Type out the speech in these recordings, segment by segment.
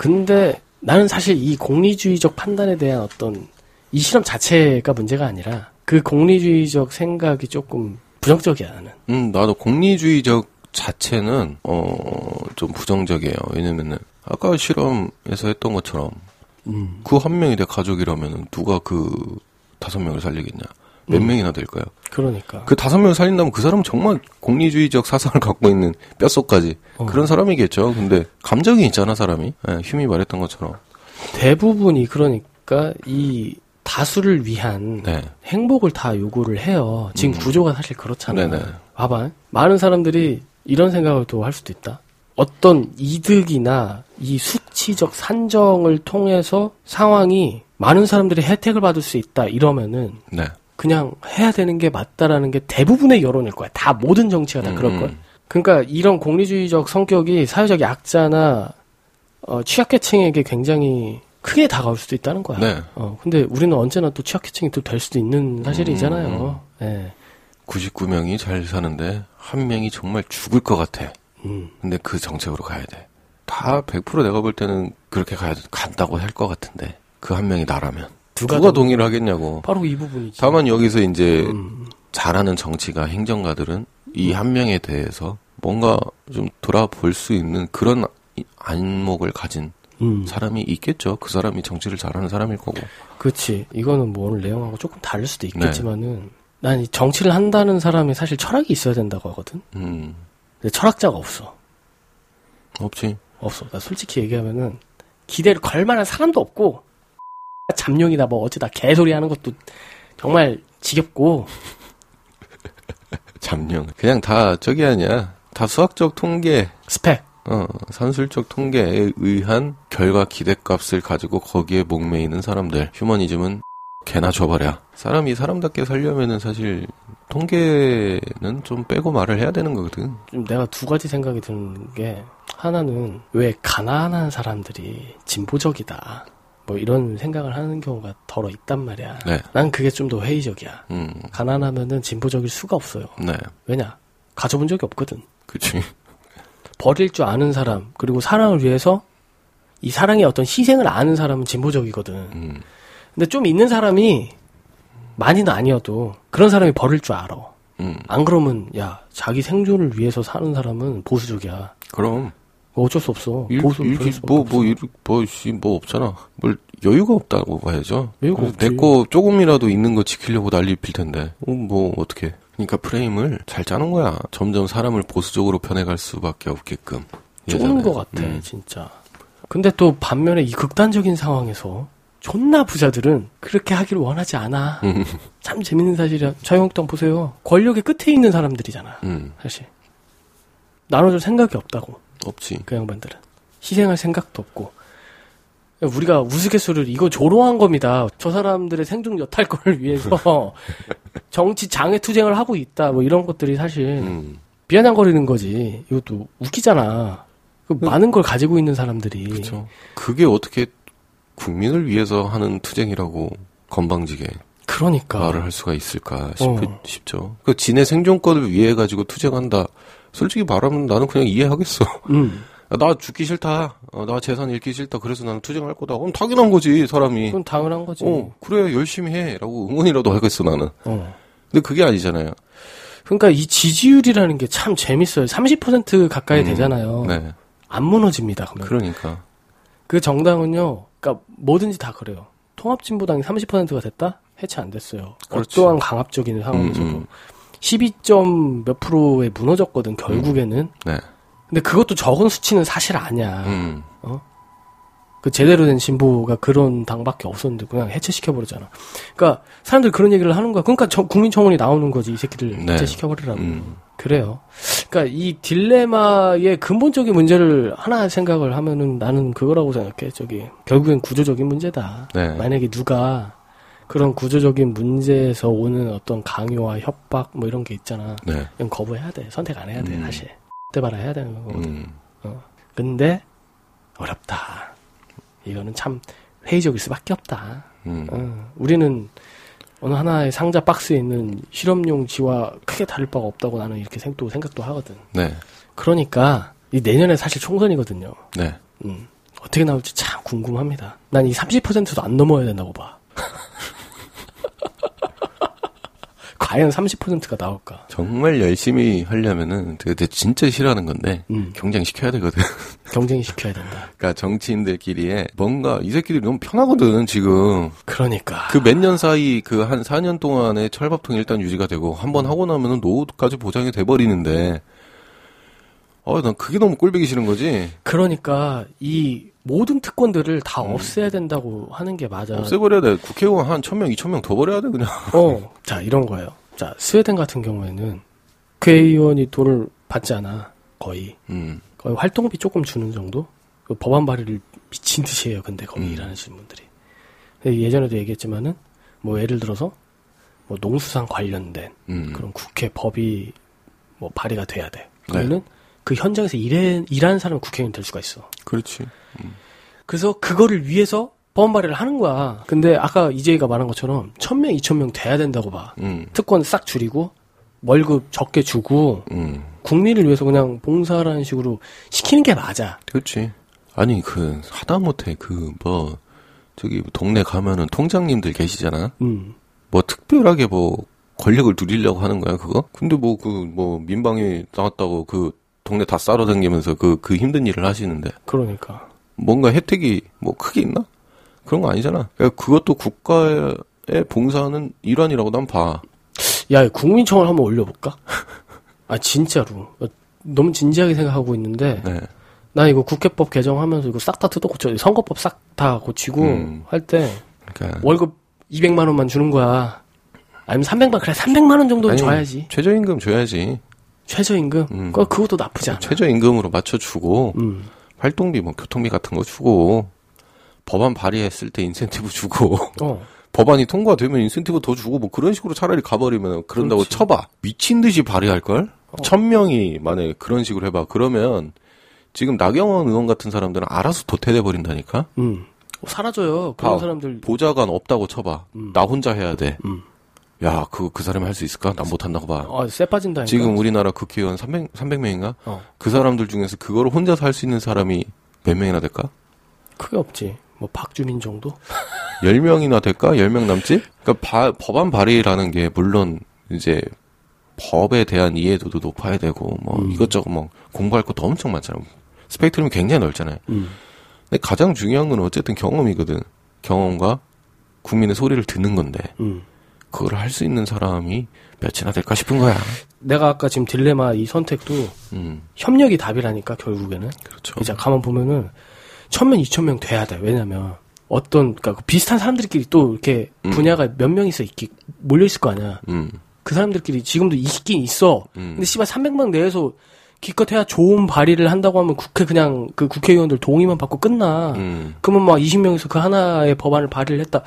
근데 나는 사실 이 공리주의적 판단에 대한 어떤 이 실험 자체가 문제가 아니라 그 공리주의적 생각이 조금 부정적이야 나는. 음, 나도 공리주의적 자체는 어좀 부정적이에요. 왜냐면은 아까 실험에서 했던 것처럼 음. 그한 명이 내 가족이라면은 누가 그 다섯 명을 살리겠냐? 몇 음. 명이나 될까요? 그러니까. 그 다섯 명을 살린다면 그 사람은 정말 공리주의적 사상을 갖고 있는 뼛속까지 어. 그런 사람이겠죠. 근데 감정이 있잖아 사람이. 예, 휴미 말했던 것처럼. 대부분이 그러니까 이 다수를 위한 네. 행복을 다 요구를 해요. 지금 음. 구조가 사실 그렇잖아. 네네. 봐봐. 많은 사람들이 이런 생각을 또 할 수도 있다. 어떤 이득이나 이 수치적 산정을 통해서 상황이 많은 사람들이 혜택을 받을 수 있다 이러면은 네. 그냥 해야 되는 게 맞다라는 게 대부분의 여론일 거야. 다 모든 정치가 다 그럴 음, 걸. 그러니까 이런 공리주의적 성격이 사회적 약자나 어, 취약계층에게 굉장히 크게 다가올 수도 있다는 거야. 네. 어, 근데 우리는 언제나 또 취약계층이 또 될 수도 있는 사실이잖아요. 예. 99명이 잘 사는데 한 명이 정말 죽을 것 같아. 음. 근데 그 정책으로 가야 돼. 다 100% 내가 볼 때는 그렇게 가야 간다고 할 것 같은데 그 한 명이 나라면 누가 누가, 동- 동의를 하겠냐고. 바로 이 부분이지. 다만 여기서 이제 음. 잘하는 정치가 행정가들은 이 한 명에 대해서 뭔가 좀 돌아볼 수 있는 그런 이- 안목을 가진 음. 사람이 있겠죠. 그 사람이 정치를 잘하는 사람일 거고. 그렇지. 이거는 뭐 오늘 내용하고 조금 다를 수도 있겠지만은 난이 정치를 한다는 사람이 사실 철학이 있어야 된다고 하거든. 음, 근데 철학자가 없어. 없지. 없어. 나 솔직히 얘기하면은 기대를 걸 만한 사람도 없고 잠룡이다 뭐 어쩌다 개소리 하는 것도 정말 지겹고 잠룡. 그냥 다 저기 아니야. 다 수학적 통계, 스펙. 어, 산술적 통계에 의한 결과 기대값을 가지고 거기에 목매이는 사람들. 휴머니즘은 개나 줘버려. 사람이 사람답게 살려면은 사실 통계는 좀 빼고 말을 해야 되는 거거든. 좀 내가 두 가지 생각이 드는 게 하나는 왜 가난한 사람들이 진보적이다. 뭐 이런 생각을 하는 경우가 더러 있단 말이야. 네. 난 그게 좀 더 회의적이야. 음, 가난하면은 진보적일 수가 없어요. 네. 왜냐? 가져본 적이 없거든. 그치. 버릴 줄 아는 사람, 그리고 사랑을 위해서 이 사랑의 어떤 희생을 아는 사람은 진보적이거든. 음, 근데 좀 있는 사람이 많이는 아니어도 그런 사람이 버릴 줄 알아. 음. 안 그러면 야 자기 생존을 위해서 사는 사람은 보수적이야. 그럼. 어쩔 수 없어. 일, 보수 일, 뭐. 뭐, 일, 뭐, 씨, 뭐 없잖아. 뭘, 여유가 없다고 봐야죠. 여유가 없지. 내거 조금이라도 있는 거 지키려고 난리 필 텐데. 어, 뭐, 어떻게. 그러니까 프레임을 잘 짜는 거야. 점점 사람을 보수적으로 변해갈 수밖에 없게끔. 쪼는. 것 같아 음. 진짜. 근데 또 반면에 이 극단적인 상황에서 존나 부자들은 그렇게 하기를 원하지 않아. 음, 참 재밌는 사실이야. 자유한국당 보세요. 권력의 끝에 있는 사람들이잖아. 음, 사실. 나눠줄 생각이 없다고. 없지. 그 양반들은. 희생할 생각도 없고. 우리가 우스갯소리를 이거 조롱한 겁니다. 저 사람들의 생존 여탈권을 위해서 정치 장애 투쟁을 하고 있다. 뭐 이런 것들이 사실 음, 비아냥거리는 거지. 이것도 웃기잖아. 그 많은 걸 가지고 있는 사람들이. 그쵸. 그게 어떻게 국민을 위해서 하는 투쟁이라고 건방지게 그러니까. 말을 할 수가 있을까 싶, 어. 싶죠. 그 지네 생존권을 위해 가지고 투쟁한다. 솔직히 말하면 나는 그냥 이해하겠어. 음. 야, 나 죽기 싫다. 어, 나 재산 잃기 싫다. 그래서 나는 투쟁할 거다. 그럼 당연한 거지, 사람이. 그건 당연한 거지. 어, 그래, 열심히 해. 라고 응원이라도 하겠어, 나는. 어. 근데 그게 아니잖아요. 그러니까 이 지지율이라는 게 참 재밌어요. 30% 가까이 음, 되잖아요. 네. 안 무너집니다. 그러면. 그러니까. 그 정당은요, 그러니까 뭐든지 다 그래요. 통합진보당이 30%가 됐다? 해체 안 됐어요. 그렇지. 어떠한 강압적인 상황에서도. 음, 음. 12점 몇 프로에 무너졌거든, 결국에는. 네. 근데 그것도 적은 수치는 사실 아니야. 음, 그 제대로 된 진보가 그런 당밖에 없었는데 그냥 해체시켜 버리잖아. 그러니까 사람들이 그런 얘기를 하는 거야. 그러니까 저- 국민 청원이 나오는 거지, 이 새끼들 네. 해체시켜 버리라고. 음. 그래요. 그러니까 이 딜레마의 근본적인 문제를 하나 생각을 하면은 나는 그거라고 생각해. 저기 결국엔 구조적인 문제다. 네. 만약에 누가 그런 구조적인 문제에서 오는 어떤 강요와 협박 뭐 이런 게 있잖아. 네. 이건 거부해야 돼. 선택 안 해야 돼. 음. 사실. 때 봐라 해야 되는 거거든. 음, 근데 어렵다. 이거는 참 회의적일 수밖에 없다. 음. 어, 우리는 어느 하나의 상자 박스에 있는 실험용 지와 크게 다를 바가 없다고 나는 이렇게 생도 생각도 하거든. 네. 그러니까 이 내년에 사실 총선이거든요. 네. 음. 어떻게 나올지 참 궁금합니다. 난 이 30%도 안 넘어야 된다고 봐. 과연 30%가 나올까? 정말 열심히 하려면은 그게 진짜 싫어하는 건데 음. 경쟁 시켜야 되거든. 경쟁 시켜야 된다. 그러니까 정치인들끼리에 뭔가 이 새끼들이 너무 편하거든 지금. 그러니까. 그 몇 년 사이 그 한 4년 동안에 철밥통 일단 유지가 되고 한 번 하고 나면은 노후까지 보장이 돼 버리는데. 어, 난 그게 너무 꼴보기 싫은 거지. 그러니까 이 모든 특권들을 음. 다 없애야 된다고 하는 게 맞아. 없애버려야 돼. 국회의원 한 1000명, 2000명 더 버려야 돼, 그냥. 어, 자, 이런 거예요. 자, 스웨덴 같은 경우에는 국회의원이 돈을 받지 않아. 거의. 음, 거의 활동비 조금 주는 정도? 그 법안 발의를 미친 듯이 해요, 근데 거기 음. 일하시는 분들이. 예전에도 얘기했지만은, 뭐 예를 들어서, 뭐 농수산 관련된 음. 그런 국회 법이 뭐 발의가 돼야 돼. 네. 그러면은 그 현장에서 일해, 일하는 사람이 국회의원 될 수가 있어. 그렇지. 그래서 그거를 위해서 법안 발의를 하는 거야. 근데 아까 이재희가 말한 것처럼 1000명, 2000명 돼야 된다고 봐. 음, 특권 싹 줄이고 월급 적게 주고 음. 국민을 위해서 그냥 봉사라는 식으로 시키는 게 맞아. 그렇지. 아니, 그, 하다못해 그, 뭐, 저기, 동네 가면은 통장님들 계시잖아? 음. 뭐, 특별하게 뭐, 권력을 누리려고 하는 거야, 그거? 근데 뭐, 그, 뭐, 민방위 나왔다고 그, 동네 다 싸러 다니면서 그, 그 힘든 일을 하시는데, 그러니까. 뭔가 혜택이 뭐 크게 있나? 그런 거 아니잖아. 그러니까 그것도 국가에 봉사하는 일환이라고 난 봐. 야, 국민청을 한번 올려볼까? 아, 진짜로. 어, 너무 진지하게 생각하고 있는데, 네. 나 이거 국회법 개정하면서 이거 싹 다 뜯어 고쳐, 선거법 싹 다 고치고 음. 할 때 그러니까 월급 200만 원만 주는 거야. 아니면 300만, 그래, 300만 원 정도는 아니, 줘야지. 최저임금 줘야지. 최저임금? 음. 그, 그것도 나쁘지 않아. 최저임금으로 맞춰주고 음. 활동비 뭐 교통비 같은 거 주고 법안 발의했을 때 인센티브 주고 어. 법안이 통과되면 인센티브 더 주고 뭐 그런 식으로 차라리 가버리면 그런다고 그렇지. 쳐봐 미친 듯이 발의할 걸 천 명이 만약에 그런 식으로 해봐 그러면 지금 나경원 의원 같은 사람들은 알아서 도태돼 버린다니까 음. 어, 사라져요. 그런 아, 사람들. 보좌관 없다고 쳐봐 음. 나 혼자 해야 돼 음. 야, 그, 그 사람이 할 수 있을까? 난 못한다고 봐. 아, 쎄 빠진다니까. 지금 우리나라 국회의원 300, 300명인가? 어. 그 사람들 중에서 그거를 혼자서 할 수 있는 사람이 몇 명이나 될까? 크게 없지. 뭐, 박주민 정도? 10명이나 될까? 10명 남지? 그러니까 바- 법안 발의라는 게 물론 이제 법에 대한 이해도도 높아야 되고 뭐 음. 이것저것 뭐 공부할 것도 엄청 많잖아요. 스펙트럼이 굉장히 넓잖아요. 음. 근데 가장 중요한 건 어쨌든 경험이거든. 경험과 국민의 소리를 듣는 건데 음. 그걸 할 수 있는 사람이 몇이나 될까 싶은 거야. 내가 아까 지금 딜레마 이 선택도 음, 협력이 답이라니까, 결국에는. 그렇죠. 이제 가만 보면은, 천명, 이천명 돼야 돼. 왜냐면, 어떤, 그니까 비슷한 사람들끼리 또 이렇게 음. 분야가 몇 명이서 있기, 몰려있을 거 아니야. 음, 그 사람들끼리 지금도 있긴 있어. 음. 근데 씨발 300명 내에서 기껏 해야 좋은 발의를 한다고 하면 국회 그냥 그 국회의원들 동의만 받고 끝나. 음, 그러면 막 20명에서 그 하나의 법안을 발의를 했다.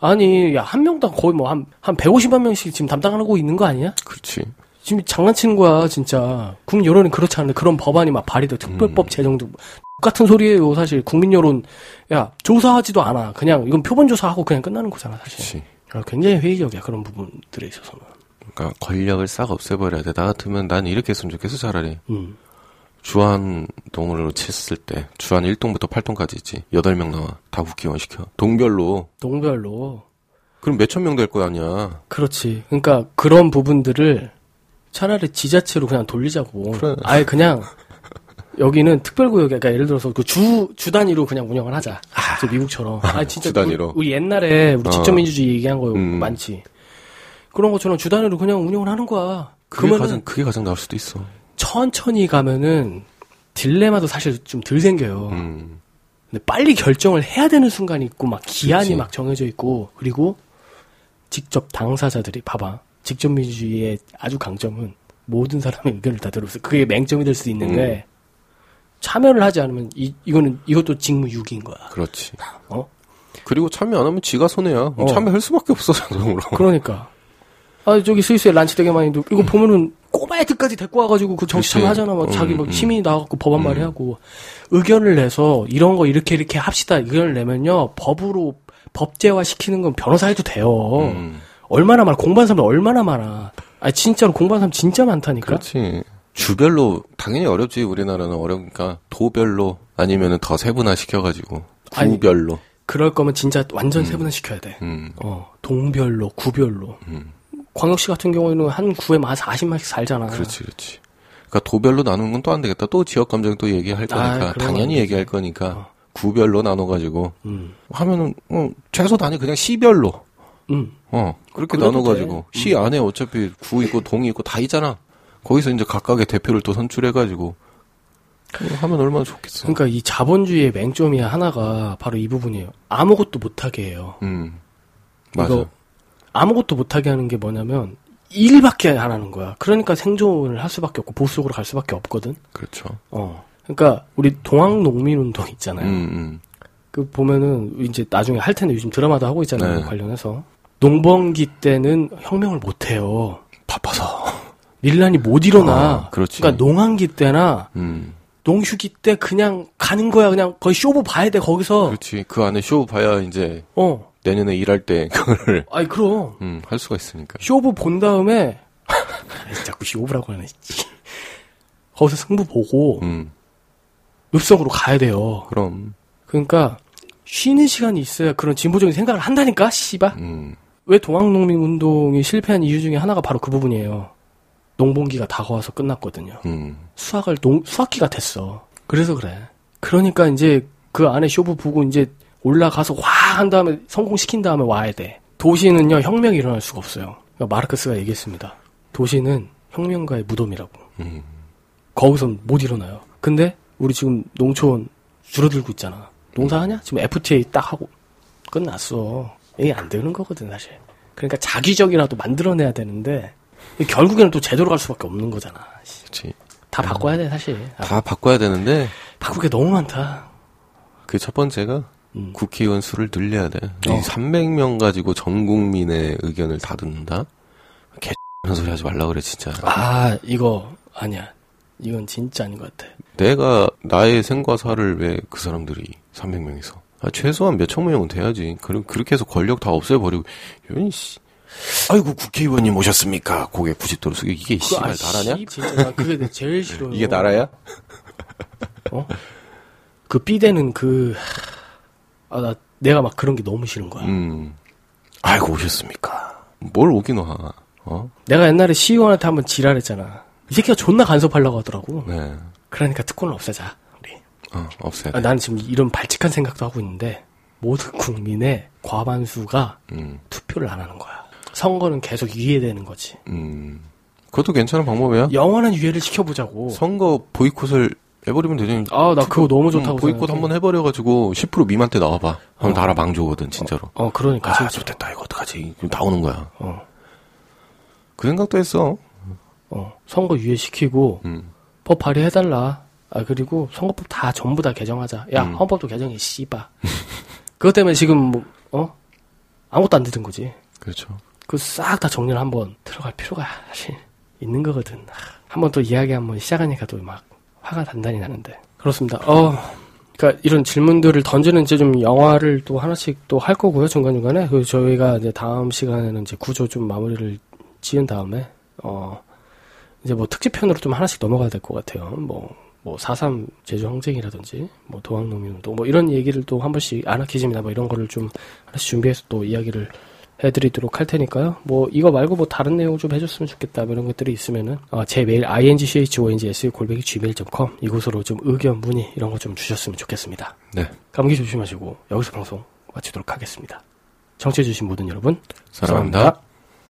아니, 야, 한 명당 거의 뭐 한, 한 150만 명씩 지금 담당하고 있는 거 아니야? 그렇지. 지금 장난치는 거야, 진짜. 국민 여론이 그렇지 않은데 그런 법안이 막 발의돼. 특별법 음. 제정도. 똑같은 소리예요, 사실. 국민 여론. 야, 조사하지도 않아. 그냥 이건 표본 조사하고 그냥 끝나는 거잖아, 사실. 아, 굉장히 회의적이야, 그런 부분들에 있어서는. 그러니까 권력을 싹 없애버려야 돼. 나 같으면 난 이렇게 했으면 좋겠어 차라리. 음. 주한동으로 쳤을 때 주한 1동부터 8동까지 있지. 8명 나와. 다 국회의원 시켜. 동별로. 동별로. 그럼 몇천 명 될 거 아니야. 그렇지. 그러니까 그런 부분들을 차라리 지자체로 그냥 돌리자고. 그래. 아예 그냥 여기는 특별구역에 그러니까 예를 들어서 그 주 주 단위로 그냥 운영을 하자. 저 미국처럼. 아 진짜 주 단위로. 우리, 우리 옛날에 우리 어. 직접 민주주의 얘기한 거 음. 많지. 그런 것처럼 주 단위로 그냥 운영을 하는 거야. 그게 가장 그게 가장 나을 수도 있어. 천천히 가면은 딜레마도 사실 좀 덜 생겨요. 음. 근데 빨리 결정을 해야 되는 순간이 있고 막 기한이 그치. 막 정해져 있고 그리고 직접 당사자들이 봐봐 직접 민주주의의 아주 강점은 모든 사람의 의견을 다 들어서 그게 맹점이 될 수 있는데 음. 참여를 하지 않으면 이 이거는 이것도 직무유기인 거야. 그렇지. 어? 그리고 참여 안 하면 지가 손해야. 어. 참여할 수밖에 없어 자동으로. 그러니까 아 저기 스위스의 란치 대게만이도 이거 보면은 꼬마애들까지 데리고 와가지고 그 정치 그치. 참여 하잖아. 막 자기 막 음, 음. 시민이 나와갖고 법안 음. 발의하고 의견을 내서 이런 거 이렇게 이렇게 합시다 의견을 내면요 법으로 법제화 시키는 건 변호사 해도 돼요. 음. 얼마나 많아 공부한 사람 얼마나 많아. 아 진짜로 공부한 사람 진짜 많다니까. 그렇지. 주별로 당연히 어렵지 우리나라는 어려우니까 도별로 아니면은 더 세분화 시켜가지고 아니, 구별로. 그럴 거면 진짜 완전 세분화 시켜야 돼. 음, 어, 동별로, 구별로. 음. 광역시 같은 경우에는 한 구에 한 40만씩 살잖아. 그렇지, 그렇지. 그러니까 도별로 나누는 건 또 안 되겠다. 또 지역 감정 또 얘기할 거니까 아, 당연히. 얘기할 거니까 구별로 나눠가지고 음, 하면은 어, 최소 단위 그냥 시별로 음. 어 그렇게 나눠가지고 돼. 시 안에 어차피 구 있고 동이 있고 다 있잖아. 거기서 이제 각각의 대표를 또 선출해가지고 하면 얼마나 좋겠어. 그러니까 이 자본주의의 맹점이 하나가 바로 이 부분이에요. 아무것도 못하게 해요. 음 맞아. 아무것도 못하게 하는 게 뭐냐면 일밖에 안 하는 거야. 그러니까 생존을 할 수밖에 없고 보수적으로 갈 수밖에 없거든. 그렇죠. 어. 그러니까 우리 동학 농민 운동 있잖아요. 음, 음. 그 보면은 이제 나중에 할 텐데 요즘 드라마도 하고 있잖아요. 네. 관련해서 농번기 때는 혁명을 못 해요. 바빠서. 밀란이 못 일어나. 아, 그렇지. 그러니까 농한기 때나 음, 농휴기 때 그냥 가는 거야. 그냥 거의 쇼부 봐야 돼 거기서. 그렇지. 그 안에 쇼 봐야 이제 어. 내년에 일할 때 그거를 아이 그럼 음, 할 수가 있으니까. 쇼부 본 다음에 자꾸 쇼부라고 하네. 씨. 거기서 승부 보고 음, 읍성으로 가야 돼요. 그럼. 그러니까 쉬는 시간이 있어야 그런 진보적인 생각을 한다니까. 씨발. 음, 왜 동학농민운동이 실패한 이유 중에 하나가 바로 그 부분이에요. 농번기가 다가와서 끝났거든요. 음, 수학을 농, 수학기가 됐어. 그래서 그래. 그러니까 이제 그 안에 쇼부 보고 이제 올라가서 화한 다음에 성공시킨 다음에 와야 돼. 도시는요, 혁명이 일어날 수가 없어요. 그러니까 마르크스가 얘기했습니다. 도시는 혁명가의 무덤이라고. 음. 거기선 못 일어나요. 근데 우리 지금 농촌 줄어들고 있잖아. 농사하냐? 지금 FTA 딱 하고 끝났어. 이게 안 되는 거거든 사실. 그러니까 자기적이라도 만들어내야 되는데 결국에는 또 제대로 갈 수밖에 없는 거잖아. 씨, 그렇지. 다 바꿔야 돼 사실. 아, 다 바꿔야 되는데 바꿀 게 너무 많다. 그 첫 번째가 음. 국회의원 수를 늘려야 돼. 이 어. 300명 가지고 전 국민의 의견을 다 듣는다? 개 X 소리 하지 말라 그래 진짜. 아 이거 아니야. 이건 진짜 아닌 것 같아. 내가 나의 생과 사를 왜 그 사람들이 300명이서 아, 최소한 몇천 명은 돼야지. 그럼 그렇게 해서 권력 다 없애버리고 이런 씨. 아이고 국회의원님 오셨습니까? 고개 90도로 숙여 이게 씨발 아, 나라냐? 씨, 진짜 나 그게 제일 싫어요. 이게 나라야? 그 삐대는 그 아, 나 내가 막 그런 게 너무 싫은 거야. 음. 아이고 오셨습니까? 뭘 오긴 와. 어? 내가 옛날에 시의원한테 한번 지랄했잖아. 이 새끼가 존나 간섭하려고 하더라고. 네. 그러니까 특권을 없애자. 우리. 어, 없애야 아, 돼. 나는 지금 이런 발칙한 생각도 하고 있는데 모든 국민의 과반수가 음. 투표를 안 하는 거야. 선거는 계속 유예되는 거지. 음. 그것도 괜찮은 방법이야. 영원한 유예를 시켜보자고. 선거 보이콧을 해버리면 되지. 아, 나 그거 너무 좋다고 음, 보이콧. 한번 해버려가지고 10% 미만 때 나와봐. 그럼 나라 망조거든 진짜로. 어, 그러니까 아. 좋됐다 이거 어떡하지? 나오는 거야. 어, 그 생각도 했어. 어, 선거 유예시키고 음. 법 발의해달라. 아 그리고 선거법 다 전부 다 개정하자. 야 음. 헌법도 개정해 씨바. 그것 때문에 지금 뭐, 어 아무것도 안 되던 거지. 그렇죠. 그 싹 다 정리를 한번 들어갈 필요가 사실 있는 거거든. 한번 또 이야기 한번 시작하니까 또 막 화가 단단히 나는데. 그렇습니다. 어, 그러니까 이런 질문들을 던지는 이제 좀 영화를 또 하나씩 또 할 거고요 중간 중간에. 그 저희가 이제 다음 시간에는 이제 구조 좀 마무리를 지은 다음에 어 이제 뭐 특집편으로 좀 하나씩 넘어가야 될 것 같아요. 뭐. 뭐, 4.3 제주 항쟁이라든지, 뭐, 도항농민운동, 뭐, 이런 얘기를 또 한 번씩, 아나키즘이나 뭐, 이런 거를 좀 하나씩 준비해서 또 이야기를 해드리도록 할 테니까요. 뭐 이거 말고 뭐 다른 내용 좀 해줬으면 좋겠다 뭐 이런 것들이 있으면은 어, 제 메일 ingchongs 골뱅이 gmail.com 이곳으로 좀 의견 문의 이런 거 좀 주셨으면 좋겠습니다. 네. 감기 조심하시고 여기서 방송 마치도록 하겠습니다. 청취해주신 모든 여러분 사랑합니다.